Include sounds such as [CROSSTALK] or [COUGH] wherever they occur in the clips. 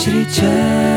Že čriček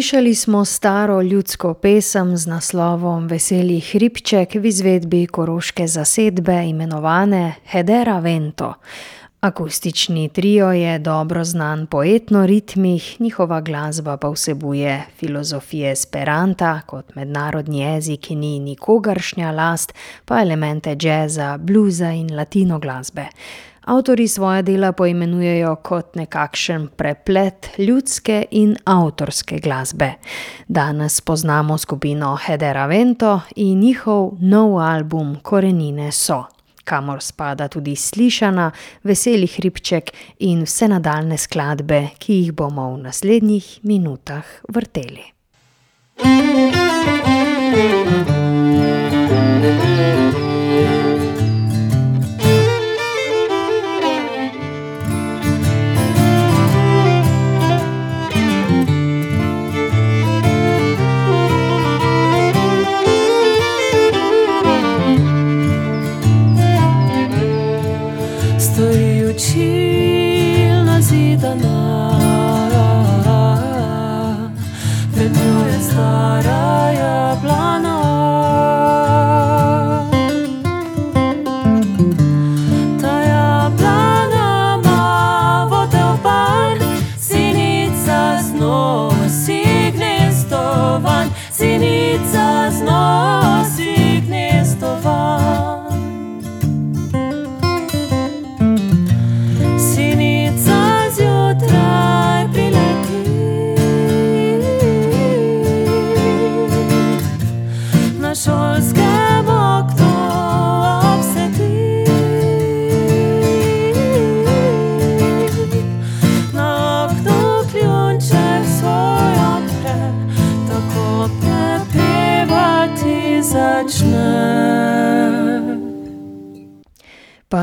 Slišali smo staro ljudsko pesem z naslovom Veseli hribček v izvedbi koroške zasedbe imenovane Hedera Vento. Akustični trio je dobro znan po etnoritmih, njihova glasba pa vsebuje filozofije esperanta kot mednarodni jezik, ki ni nikogaršnja last, pa elemente džeza, bluza in latino glasbe. Avtorji svoja dela poimenujejo kot nekakšen preplet ljudske in avtorske glasbe. Danes poznamo skupino Hedera Vento in njihov nov album Korenine so, kamor spada tudi slišana Veseli hribček in vse nadaljne skladbe, ki jih bomo v naslednjih minutah vrteli. Stoji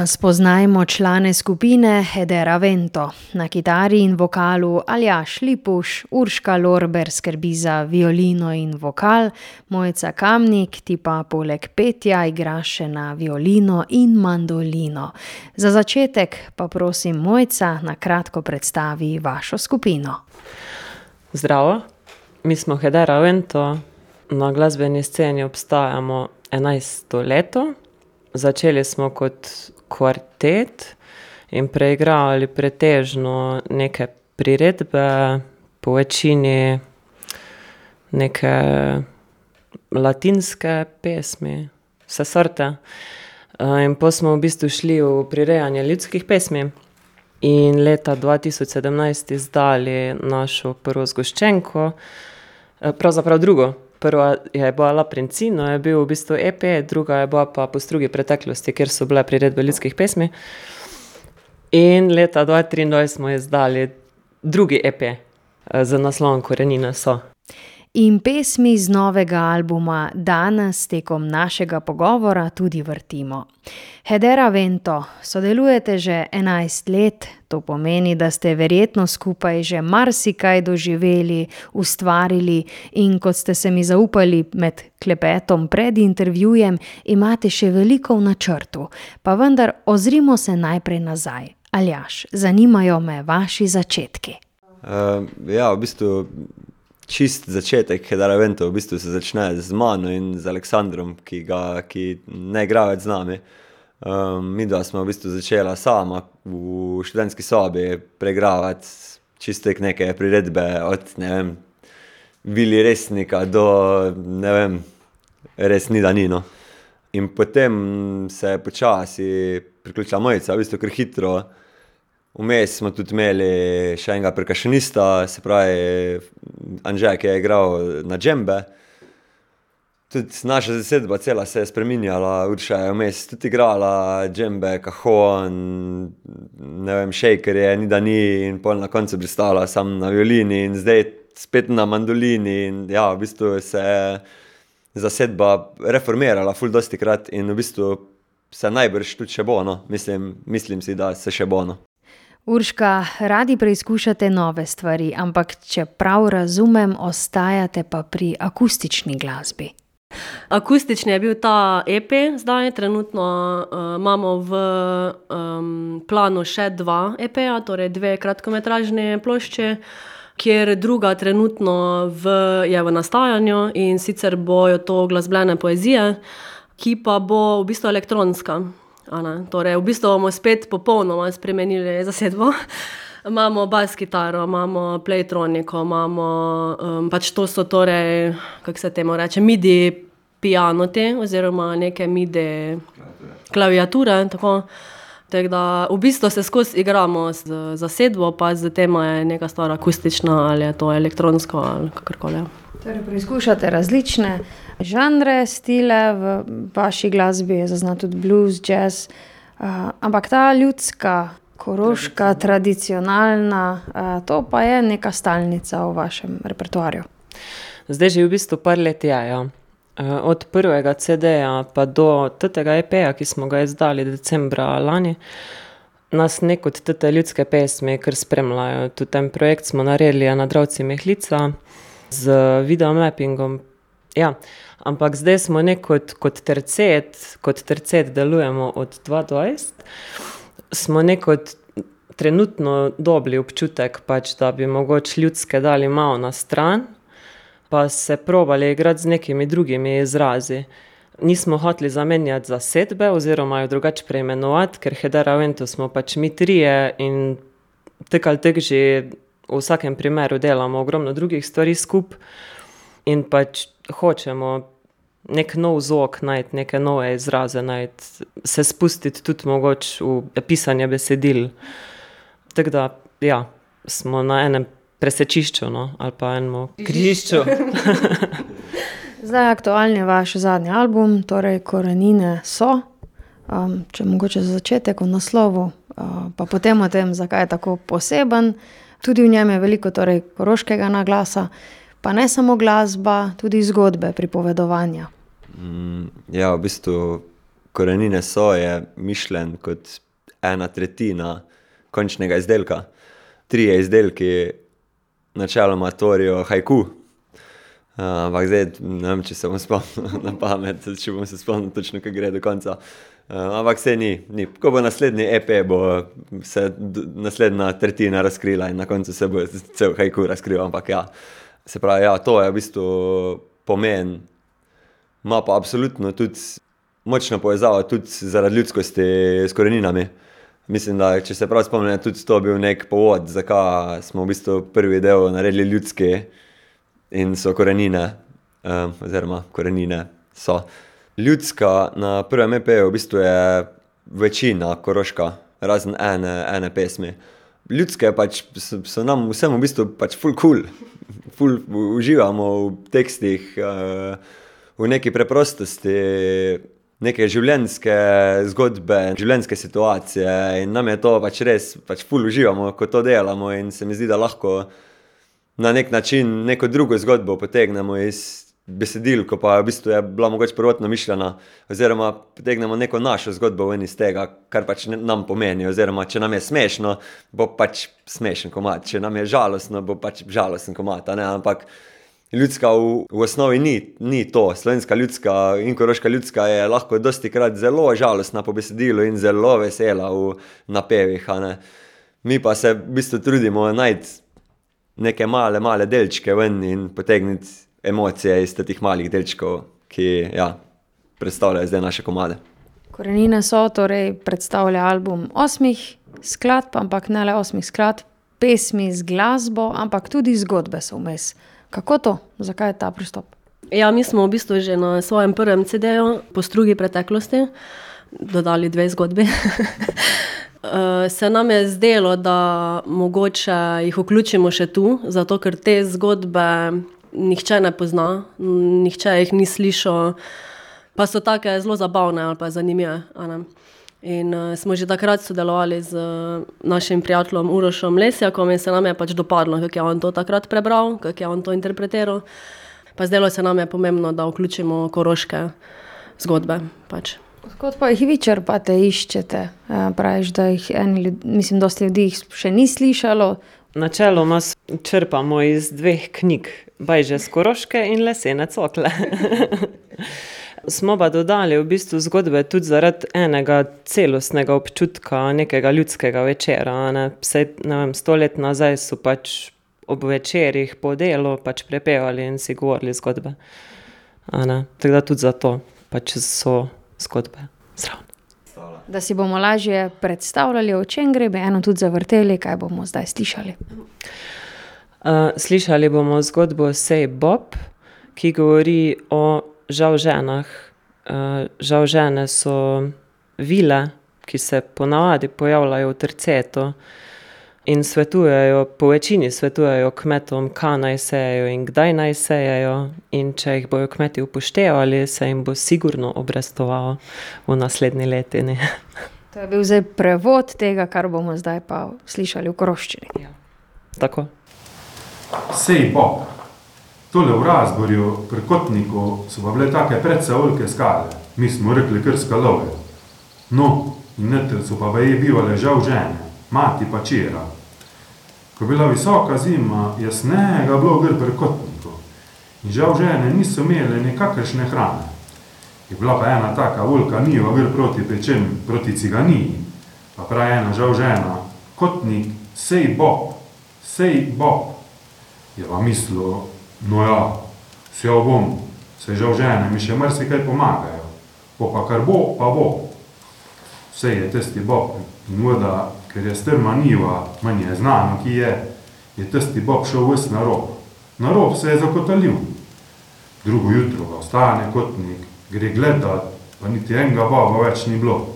spoznajmo člane skupine Hedera Vento. Na kitari in vokalu Aljaš Lipuš, Urška Lorber skrbi za violino in vokal, Mojca Kamnik ti pa poleg petja igra še na violino in mandolino. Za začetek pa prosim Mojca na kratko predstavi vašo skupino. Zdravo, mi smo Hedera Vento, na glasbeni sceni obstajamo enajsto leto. Začeli smo kot kvartet in preigravali pretežno neke priredbe, po večini neke latinske pesmi, vse sorte. in pol smo v bistvu šli v prirejanje ljudskih pesmi in leta dva tisoč sedemnajst izdali našo prvo zgoščenko, pravzaprav drugo. Prva je bila La Princino, je bil v bistvu EP, druga je bila pa Po strugi preteklosti, kjer so bile priredbe ljudskih pesmi. In leta dva triindvajset smo izdali drugi EP, z naslovom Korenine so. In pesmi z novega albuma danes tekom našega pogovora tudi vrtimo. Hedera Vento, sodelujete že enajst let, to pomeni, da ste verjetno skupaj že marsikaj doživeli, ustvarili, in kot ste se mi zaupali med klepetom pred intervjujem, imate še veliko v načrtu. Pa vendar ozrimo se najprej nazaj. Aljaž, zanimajo me vaši začetki. ja, v bistvu čisto začetek Hedera Vento v bistvu se začne z mano in z Aleksandrom, ki ga, ki ne igra več z nami. midva sva v bistvu začela sama v študentski sobi preigravati čisto tako neke priredbe od, ne vem, Willy Resnika do, ne vem, res ni, da ni, no. In potem se je počasi priključila Mojca, v bistvu kar hitro. Vmes smo tudi imeli še enega perkusionista, se pravi Anže, ki je igral na džembe. Tudi naša zasedba cela se je spreminjala, Urša je vmes tudi igrala džembe, cajon, ne vem, šejkerje, ni, da ni, in pol na koncu pristala samo na violini in zdaj spet na mandolini in ja, v bistvu se je zasedba reformirala ful dostikrat in v bistvu se najbrž tudi še bo, no, mislim, mislim si, da se še bo, no. Urška, radi preizkušate nove stvari, ampak če prav razumem, ostajate pa pri akustični glasbi. Akustični je bil ta EP zdaj trenutno, imamo v, planu še dva EP-ja, torej dve kratkometražni plošči, kjer druga trenutno v, je v nastajanju, in sicer bojo to glasbene poezije, ki pa bo v bistvu elektronska, a ne, torej v bistvu bomo spet popolnoma spremenili zasedbo. Imamo bas kitaro, imamo playtroniko, imamo, pač to so torej, kako se temu reče, midi pianoti oziroma neke midi klaviature, tako. Tako da v bistvu se skozi igramo z zasedbo pa s tem, a je neka stvar akustična ali je to elektronsko ali kakorkoli. Torej preizkušate različne žanre, stile, v vaši glasbi je zaznan tudi blues, džez. ampak ta ljudska, koroška, tradicionalna, to pa je neka stalnica v vašem repertoarju. Zdaj že v bistvu par let je, ja. od prvega cedeja pa do tetega EP-ja, ki smo ga izdali decembra lani, nas neko od te ljudske pesmi kar spremljajo, tudi en projekt smo naredili na Dravci Mehlika z videomappingom, ja. Ampak zdaj smo nekako kot, kot Tercet, kot Tercet delujemo od dva dvajset, smo nekako trenutno dobili občutek pač, da bi mogoče ljudske dali malo na stran pa se probali igrati z nekimi drugimi izrazi. Nismo hoteli zamenjati zasedbe oziroma jo drugače preimenovati, ker Hedera Vento smo pač mi trije in tako ali tako že v vsakem primeru delamo ogromno drugih stvari skupaj. In pač hočemo neki nov zvok najti, neke nove izraze najti, se spustiti tudi mogoče v pisanje besedil. Tako da, ja, smo na enem presečišču, no, ali pa enem križišču. [LAUGHS] [LAUGHS] Zdaj aktualni je vaš zadnji album, torej Korenine so. če mogoče za začetek o naslovu, pa potem o tem, zakaj je tako poseben. Tudi v njem je veliko torej koroškega naglasa, pa ne samo glasba, tudi zgodbe, pripovedovanja. ja, v bistvu Korenine so je mišljeno kot ena tretjina končnega izdelka. Trije izdelki, načeloma tvorijo haiku. Uh, Ampak zdaj ne vem, če se bom spomnil [LAUGHS] na pamet, če bom se spomnil točno, kaj gre do konca. Uh, ampak se ni, ni. Ko bo naslednji EP, bo se naslednja tretjina razkrila in na koncu se bo cel haiku razkril. Ampak ja, se pravi, ja, to je v bistvu pomen. Ma pa absolutno tudi močno povezavo tudi zaradi ljudskosti s koreninami. Mislim, da če se prav spomnim, je tudi to bil nek povod, zakaj smo v bistvu prvi del naredili ljudski in so korenine, um, oziroma korenine so. Ljudska na prvem EP-ju v bistvu je večina koroška, razen ene, ene pesmi. Ljudske pač so, so nam vsem v bistvu pač full cool, full uživamo v tekstih, uh, v neki preprostosti, neke življenjske zgodbe, življenjske situacije in nam je to pač res, pač full uživamo, ko to delamo in se mi zdi, da lahko na nek način neko drugo zgodbo potegnemo iz besedil, ko pa v bistvu je bila mogoče prvotno mišljena, oziroma potegnemo neko našo zgodbo ven iz tega, kar pač nam pomeni, oziroma če nam je smešno, bo pač smešen komat, če nam je žalostno, bo pač žalosten komat, ampak ljudska v, v osnovi ni, ni to, slovenska ljudska in koroška ljudska je lahko dosti krat zelo žalostna po besedilu in zelo vesela v napevih. Mi pa se v bistvu trudimo najti neke male, male delčke ven in potegniti emocije iz teh malih delčkov, ki ja, predstavljajo zdaj naše komade. Korenine so torej predstavlja album osmih skladb, ampak ne le osmih skladb, pesmi z glasbo, ampak tudi zgodbe so vmes. Kako to? Zakaj je ta pristop? Ja, mi smo v bistvu že na svojem prvem CD-ju po strugi preteklosti dodali dve zgodbi. [LAUGHS] Eh, Se nam je zdelo, da mogoče jih vključimo še tu, zato ker te zgodbe nihče ne pozna, nihče jih ni slišal, pa so take zelo zabavne ali pa zanimive. In uh, smo že takrat sodelovali z uh, našim prijateljem Urošom Lesjakom in se nam je pač dopadlo, kako je on to takrat prebral, kako je on to interpretiral. Pa zdelo se nam je pomembno, da vključimo koroške zgodbe. Pač. Kot pa jih vi črpate, iščete? Eh, Praviš, da jih eni ljudje, mislim, dosti ljudi jih še ni slišalo. Načeloma črpamo iz dveh knjig, Bajže Skoroške in Lesene cokle. [LAUGHS] Smo pa dodali v bistvu zgodbe tudi zaradi enega celostnega občutka nekega ljudskega večera. Ne? Sej, ne vem, sto let nazaj so pač ob večerjih po delu pač prepevali in si govorili zgodbe. Tako da tudi zato pač so zgodbe zraven. Da si bomo lažje predstavljali, o čem gre, bi eno tudi zavrteli, kaj bomo zdaj slišali. Slišali bomo zgodbo Sej Bob, ki govori o žal ženah. Uh, žal žene so vile, ki se ponavadi pojavljajo v tercetu in svetujejo, po večini svetujejo kmetom, kaj naj sejejo in kdaj naj sejejo. In če jih bojo kmeti upoštevali, se jim bo sigurno obrestovalo v naslednji letini. To je bil zdaj prevod tega, kar bomo zdaj pa slišali v koroščini. Tako. Sej Bob. Tole v Razborju, pri Kotniku, so pa bile take predvsej velike skale. Mi smo rekli kar skalove. No, in noter so pa baje bivale žal žene, mati pa čera. Ko je bila visoka zima, je snega bilo gr pri Kotniku. In žal žene niso imele nikakršne hrane. Je bila pa ena taka velika niva gr proti pečem, proti ciganiji. Pa pravi ena žal žena, Kotnik, sej Bob, sej Bob. Je pa mislil, no ja, vse bom, se žal žene mi še marsikaj pomagajo, po pa kar bo, pa bo. Vse je tisti Bob in voda, ker je strma niva, manj je znano, ki je, je tisti Bob šel ves na rob. Na rob se je zakotalil. Drugo jutro ga ostane kotnik, gre gledat, pa niti enega Boba več ni bilo.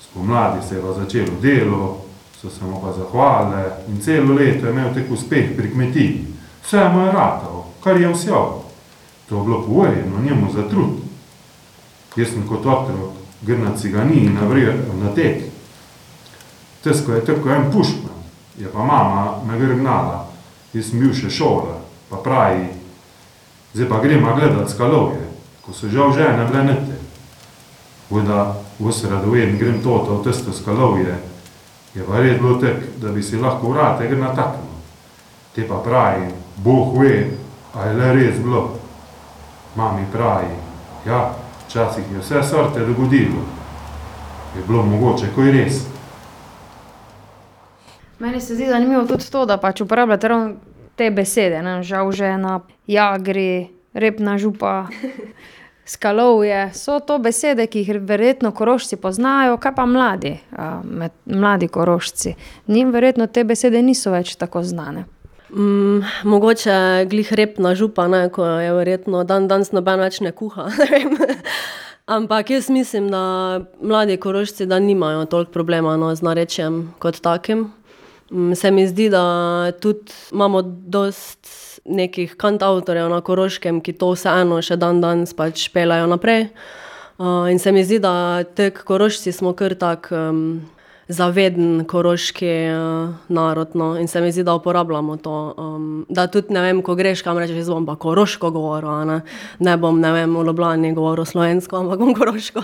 Spomladi se je pa začelo delo, so se mu pa zahvalile in celo leto je imel tek uspeh pri kmetiji. Vse mu je ratal, kar je vsel. To je bilo povorjeno njemu za trud. Jaz sem kot otrok gr na ciganiji navril na tek. Tesko je tako en pušman, je pa mama me gr gnala. Jaz sem bil še šola, pa pravi, zdaj pa gremo gledat skalovje, ko so žal žene bile nete. Voda vse radovedno grem to, to testo skalovje, je pa res bilo tako, da bi si lahko vrate gre nataknil. Te pa pravi, Bog ve, a je le res bilo. Mami pravi, ja, včasih je vse sorte dogodilo. Je bilo mogoče, ko je res. Meni se zdi zanimivo tudi to, da pač uporabljate ravno te besede, ne, žal žena, jagri, repna župa, [LAUGHS] skalovje. So to besede, ki jih verjetno Korošci poznajo, kaj pa mladi, med mladi Korošci. Njim verjetno te besede niso več tako znane. mogoče glih repna župa, ne, ko je verjetno dandanes noben več ne kuha, [LAUGHS] ne. Ampak jaz mislim, da mladi Korošci, da nimajo toliko problema, no, z narečjem kot takim. se mi zdi, da tudi imamo dosti nekih kantavtorjev na Koroškem, ki to vseeno še dandanes pač peljejo naprej. in se mi zdi, da tako Korošci smo kar tak, zaveden koroški, narod, no, in se mi zdi, da uporabljamo to, da tudi, ne vem, ko greš kam, rečeš: "Jaz bom pa koroško govoril, ne." Ne bom, ne vem, v Ljubljani govoril slovensko, ampak bom [LAUGHS] koroško.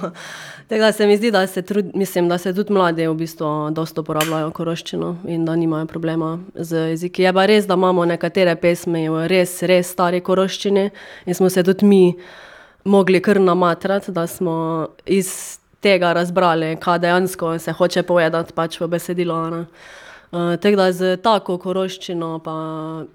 Da se mi zdi, da se mislim, da se tudi mladi v bistvu dosti uporabljajo koroščino in da nimajo problema z jeziki. Je pa res, da imamo nekatere pesmi v res, res stari koroščini in smo se tudi mi mogli kar namatrati, da smo iz tega razbrali, kaj dejansko se hoče povedati pač v besedilu, a ne. tako da s tako koroščino pa,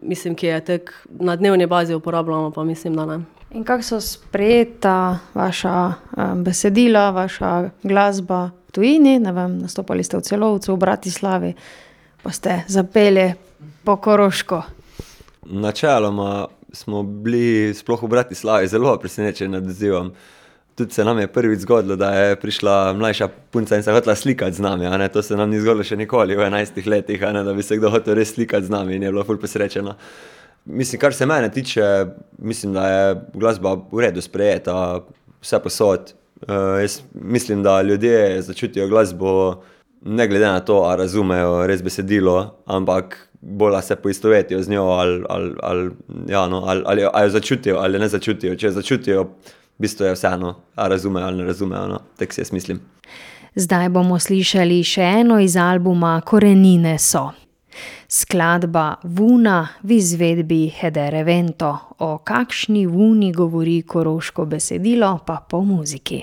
mislim, ki je tako na dnevni bazi uporabljamo, pa mislim, da ne. In kako so sprejeta vaša, besedila, vaša glasba v tujini, ne vem, nastopali ste v Celovcu, v Bratislavi, pa ste zapeli po koroško. Načeloma smo bili, sploh v Bratislavi, zelo presenečeni nad odzivom. Tudi se nam je prvič zgodilo, da je prišla mlajša punca in se hotela slikati z nami, to se nam ni zgodilo še nikoli v enajstih letih, a ne, da bi se kdo hotel res slikati z nami, in je bila ful presrečena. Mislim, kar se mene tiče, mislim, da je glasba v redu sprejeta vsepovsod. jaz mislim, da ljudje začutijo glasbo ne glede na to, a razumejo res besedilo, ampak bolj, se poistovetijo z njo ali, ali, ali, ja, no, ali, ali, a jo začutijo ali ne začutijo, če jo začutijo, v bistvu je vseeno, a razumejo ali ne razumejo, no, tako si jaz mislim. Zdaj bomo slišali še eno iz albuma Korenine so. Skladba Vuna v izvedbi Hedere Vento. O kakšni vuni govori koroško besedilo, pa po muziki.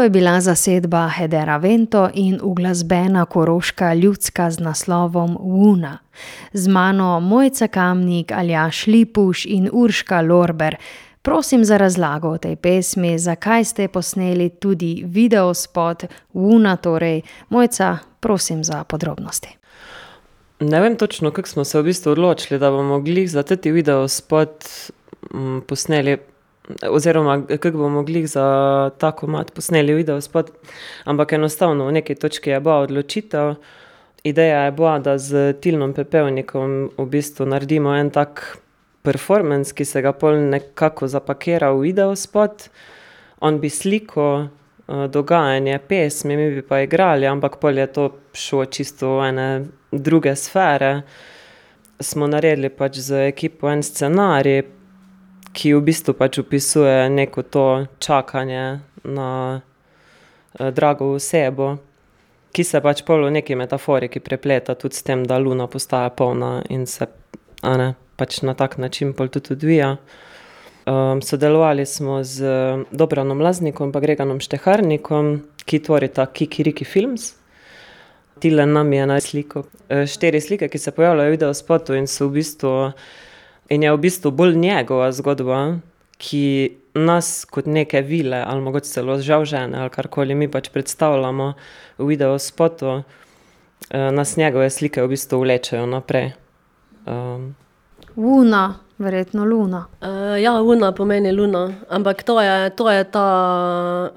To je bila zasedba Hedera Vento in uglasbena koroška ljudska z naslovom Una. Z mano Mojca Kamnik, Aljaš Lipuš in Urška Lorber. Prosim za razlago o tej pesmi, zakaj ste posneli tudi videospot Una, torej Mojca, prosim za podrobnosti. Ne vem točno, kako smo se v bistvu odločili, da bomo mogli za ta videospot mm, posneli oziroma kako bomo mogli za tako mat posneli video spot, ampak enostavno v neki točki je bila odločitev. Ideja je bila, da z Tilnom Pepevnikom v bistvu naredimo en tak performance, ki se ga pol nekako zapakira v video spot. On bi sliko dogajanje pesmi, mi bi pa igrali, ampak pol je to šlo čisto v ene druge sfere. Smo naredili pač z ekipo en scenarij, ki v bistvu pač opisuje neko to čakanje na drago osebo, ki se pač pol v neki metaforiki prepleta tudi s tem, da luna postaja polna in se, ne, pač na tak način pol tudi odvija. sodelovali smo z Dobranom Laznikom pa Greganom Šteharnikom, ki tvorita Kikiriki films. Tilen nam je naslikal štiri slike, ki se pojavljajo v videospotu in so v bistvu in je v bistvu bolj njegova zgodba, ki nas kot neke vile ali mogoče celo žal žene ali karkoli mi pač predstavljamo v videospotu, nas njegove slike v bistvu vlečejo naprej. Una, verjetno luna. ja, Una pomeni luna, ampak to je, to je ta,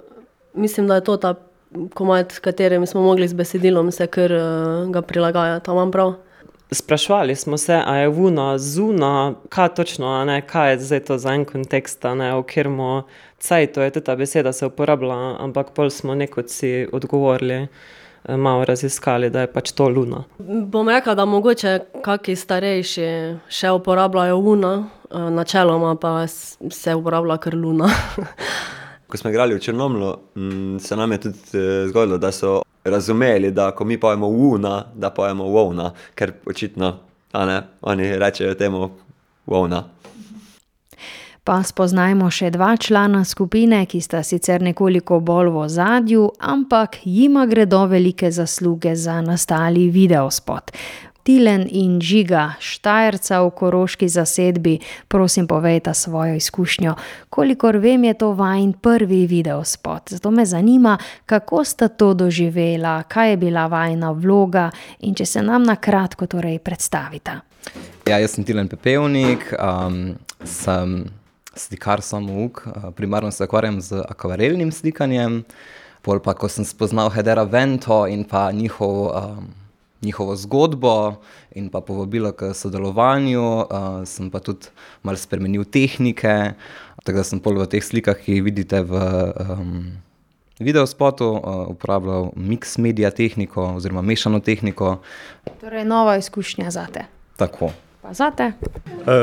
mislim, da je to ta komad, s katerim smo mogli z besedilom se kar ga prilagajati, a imam prav? Spraševali smo se, a je Una zunaj, kaj točno, ne, kaj je zdaj to za en kontekst, ne, v katerem cajtu je ta beseda se uporablja, ampak pol smo nekako si odgovorili, malo raziskali, da je pač to luna. Bom rekla, da mogoče kaki starejši še uporabljajo Una, načeloma pa se uporablja kar luna. [LAUGHS] Ko smo igrali v Črnomlju, se nam je tudi zgodilo, da so razumeli, da ko mi pojemo Una, da pojemo volna, ker očitno, ne, oni rečejo temu volna. Pa spoznajmo še dva člana skupine, ki sta sicer nekoliko bolj v ozadju, ampak jima gredo velike zasluge za nastali videospot. Tilen in Žiga Štajerca v koroški zasedbi, prosim, povejta svojo izkušnjo. Kolikor vem, je to vajin prvi videospot, zato me zanima, kako sta to doživela, kaj je bila vajina vloga in če se nam na kratko torej predstavita. Ja, jaz sem Tilen Pepevnik, sem slikar samouk, primarno se ukvarjam z akvarelnim slikanjem. Pol pa, ko sem spoznal Hedera Vento in pa njihov, njihovo zgodbo in pa povabilo k sodelovanju, sem pa tudi malo spremenil tehnike, tako da sem pol v teh slikah, ki jih vidite v videospotu, uporabljal miks media tehniko oziroma mešano tehniko. Torej nova izkušnja zate. Tako. Pa zate?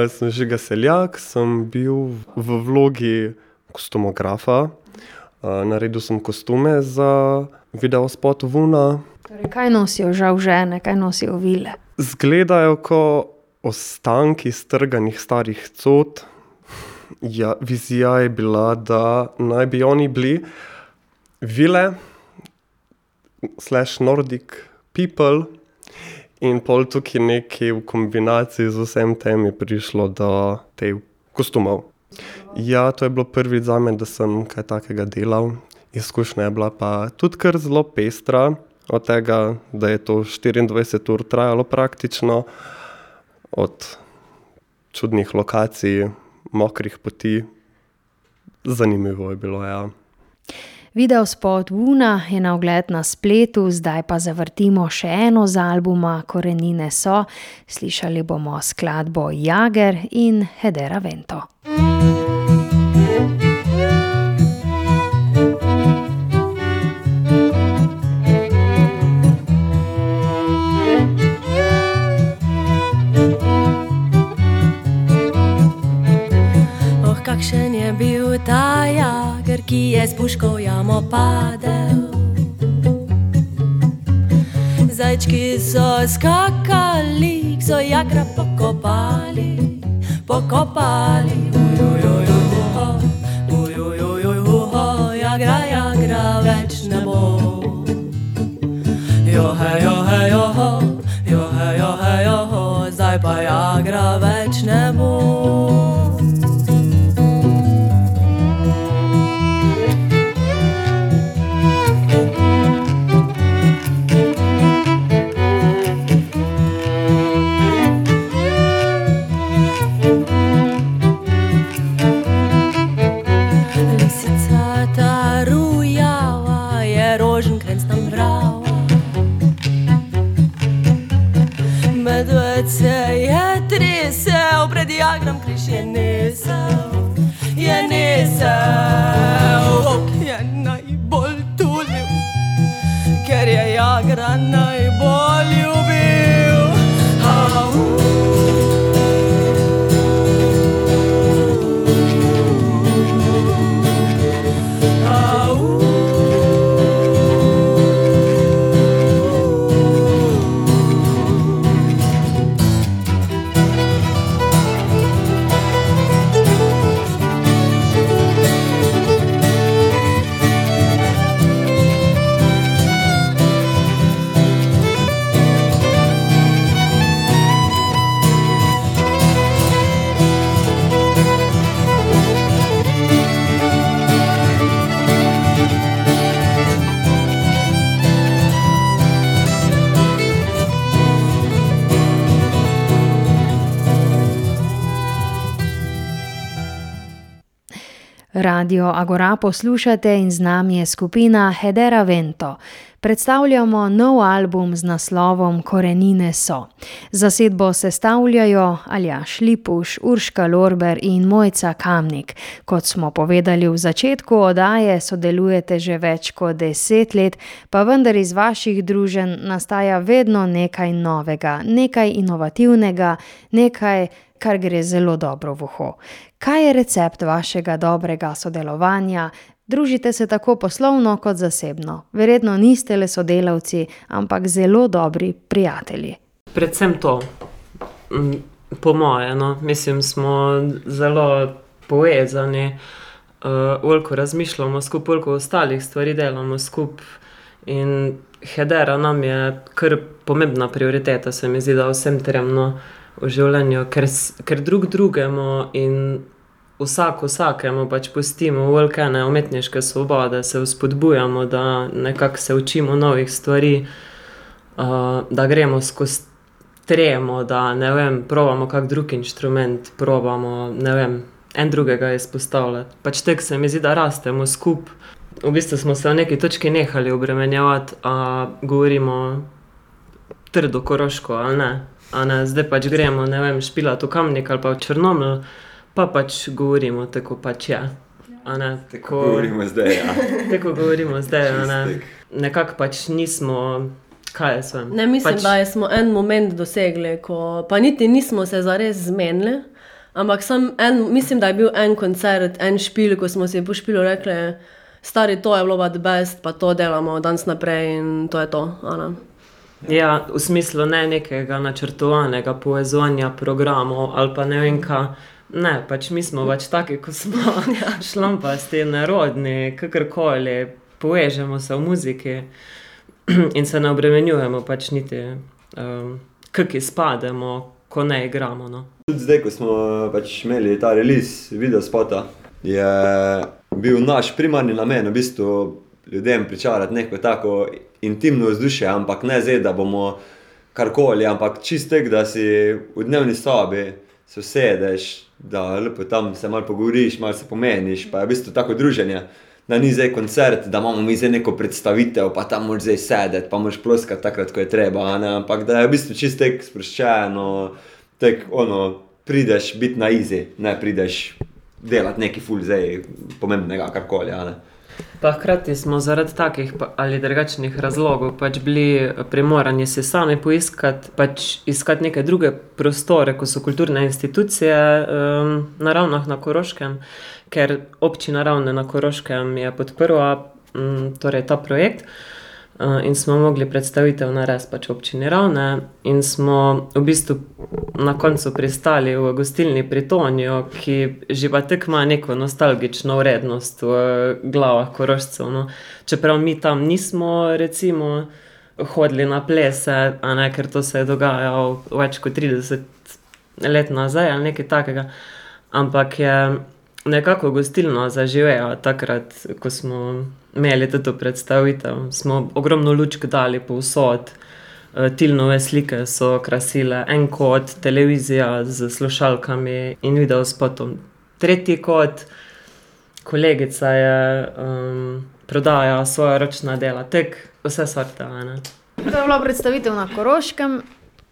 sem Žiga Seljak, sem bil v vlogi kostumografa. naredil sem kostume za videospot Una. Torej kaj nosijo žal žene, kaj nosijo vile? Izgledajo ko ostanki strganih starih cot. Ja, vizija je bila, da naj bi oni bili vile slash Nordic people. In pol tukaj nekaj v kombinaciji z vsem tem je prišlo do teh kostumov. Ja, to je bilo prvič zame, da sem kaj takega delal. Izkušnja je bila pa tudi kar zelo pestra. Od tega, da je to štiriindvajset ur trajalo praktično, od čudnih lokacij, mokrih poti. Zanimivo je bilo, ja. Videospot Una je na ogled na spletu, zdaj pa zavrtimo še eno z albuma Korenine so. Slišali bomo skladbo Jager in Hedera Vento. kakšen bil ta jager, ki je s puško jamo padel. Zajčki so skakali, so jagra pokopali, pokopali. jagra, Radio Agora poslušate in z nami je skupina Hedera Vento. Predstavljamo nov album z naslovom Korenine so. Zasedbo sestavljajo Aljaš Lipuš, Urška Lorber in Mojca Kamnik. Kot smo povedali v začetku oddaje, sodelujete že več kot deset let, pa vendar iz vaših druženj nastaja vedno nekaj novega, nekaj inovativnega, nekaj, kar gre zelo dobro v uho. Kaj je recept vašega dobrega sodelovanja? Družite se tako poslovno kot zasebno. Verjetno niste le sodelavci, ampak zelo dobri prijatelji. Predvsem to, po moje, no. Mislim, smo zelo povezani, veliko razmišljamo skupaj, veliko ostalih stvari delamo skupaj. In Hedera nam je kar pomembna prioriteta, se mi zdi, da vsem trem, no, v življenju, ker ker drug drugemu in vsak vsakemu pač pustimo veliko ene umetniške svobode, se vzpodbujamo, da nekako se učimo novih stvari, da gremo skozi tremo, da, ne vem, probamo kak drug inštrument, probamo, ne vem, en drugega izpostavljati. Pač tako se mi zdi, da rastemo skupaj. V bistvu smo se v neki točki nehali obremenjevati, a govorimo trdo koroško ali ne. Ne, zdaj pač gremo, ne vem, špilat v Kamnik ali pa v Črnomelj, pa pač govorimo tako, pač je. A ne, tako. Govorimo zdaj, ja. [LAUGHS] Tako govorimo zdaj, ne. Nekako pač nismo, kaj jaz vem. Ne, mislim, pač, da smo en moment dosegli, ko pa niti nismo se zares zmenili, ampak samo en, mislim, da je bil en koncert, en špil, ko smo si po špilu rekli: "Stari, to je bilo the best, pa to delamo danes naprej in to je to." A ne. Ja, v smislu ne nekega načrtovanega povezovanja programov ali pa ne vem kaj. Ne, pač mi smo pač taki, ko smo, [LAUGHS] šlampasti, nerodni, kakorkoli, povežemo se v muziki [CLEARS THROAT] in se ne obremenjujemo pač niti, kako izpademo, ko ne igramo, no. Tudi zdaj, ko smo pač imeli ta release videospota, je bil naš primarni namen v bistvu ljudem pričarati neko tako intimno vzdušje, ampak ne zdaj, da bomo karkoli, ampak čisto tako, da si v dnevni sobi, se usedeš, da lepo tam se malo pogovoriš, malo se pomeniš, pa je v bistvu tako druženje. Da ni zdaj koncert, da imamo mi zdaj neko predstavitev, pa tam moraš zdaj sedeti, pa moraš ploskati takrat, ko je treba, ne, ampak da je v bistvu čisto tako sproščeno, tako ono, prideš biti na izi, ne prideš delati nekaj ful zdaj pomembnega, karkoli, ne. Pa hkrati smo zaradi takih ali drugačnih razlogov pač bili primorani si sami poiskati, pač iskati neke druge prostore, ko so kulturne institucije, na Ravnah na Koroškem. Ker Občina Ravne na Koroškem je podprla, torej ta projekt, in smo mogli predstavitev narediti pač v Občini Ravne in smo v bistvu na koncu pristali v gostilni Pri Toniju, ki že pa tako ima neko nostalgično vrednost v glavah Korošcev, no. Čeprav mi tam nismo recimo hodili na plese, ne, ker to se je dogajalo več kot trideset let nazaj ali nekaj takega. Ampak je nekako gostilna zaživela takrat, ko smo imeli toto predstavitev, smo ogromno lučk dali povsod, Tilnove slike so krasile en kot, televizija s slušalkami in videospotom. Tretji kot, kolegica je, prodajala svoja ročna dela, tako vse sorte, ne. To je bila predstavitev na Koroškem,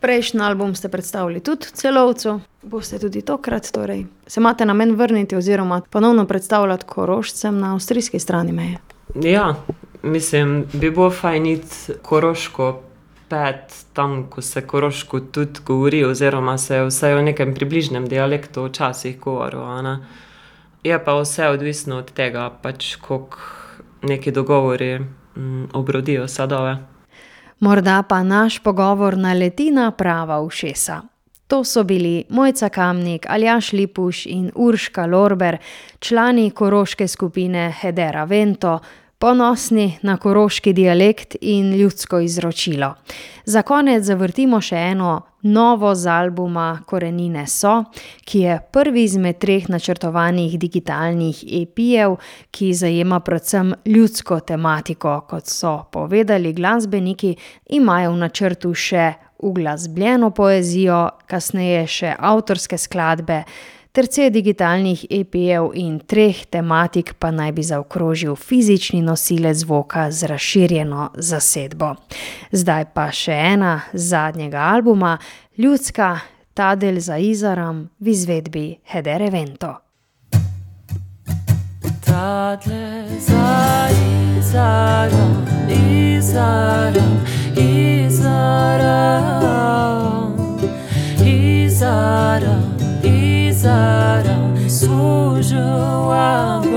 Prejšnji album ste predstavili tudi celovcu, boste tudi tokrat, torej. Se imate namen vrniti oziroma ponovno predstavljati Korošcem na avstrijski strani meje. Ja, mislim, bi bilo fajn iti Koroško pet tam, ko se Koroško tudi govori, oziroma se je vsaj v nekem približnem dialektu včasih govorilo. Je pa vse odvisno od tega, pač koliko neki dogovori, obrodijo sadove. Morda pa naš pogovor naleti na prava ušesa. To so bili Mojca Kamnik, Aljaž Lipuš in Urška Lorber, člani koroške skupine Hedera vento, ponosni na koroški dialekt in ljudsko izročilo. Za konec zavrtimo še eno novo z albuma Korenine so, ki je prvi izmed treh načrtovanih digitalnih EP-jev, ki zajema predvsem ljudsko tematiko, kot so povedali glasbeniki, imajo v načrtu še uglasbljeno poezijo, kasneje še avtorske skladbe ter cel digitalnih EP-jev in treh tematik pa naj bi zaokrožil fizični nosilec zvoka z razširjeno zasedbo. Zdaj pa še ena zadnjega albuma, ljudska, Ta del za Izaram v izvedbi Hedere vento. Ta del za Izaram, Izaram, Izaram, Izaram, Izaram, služil vam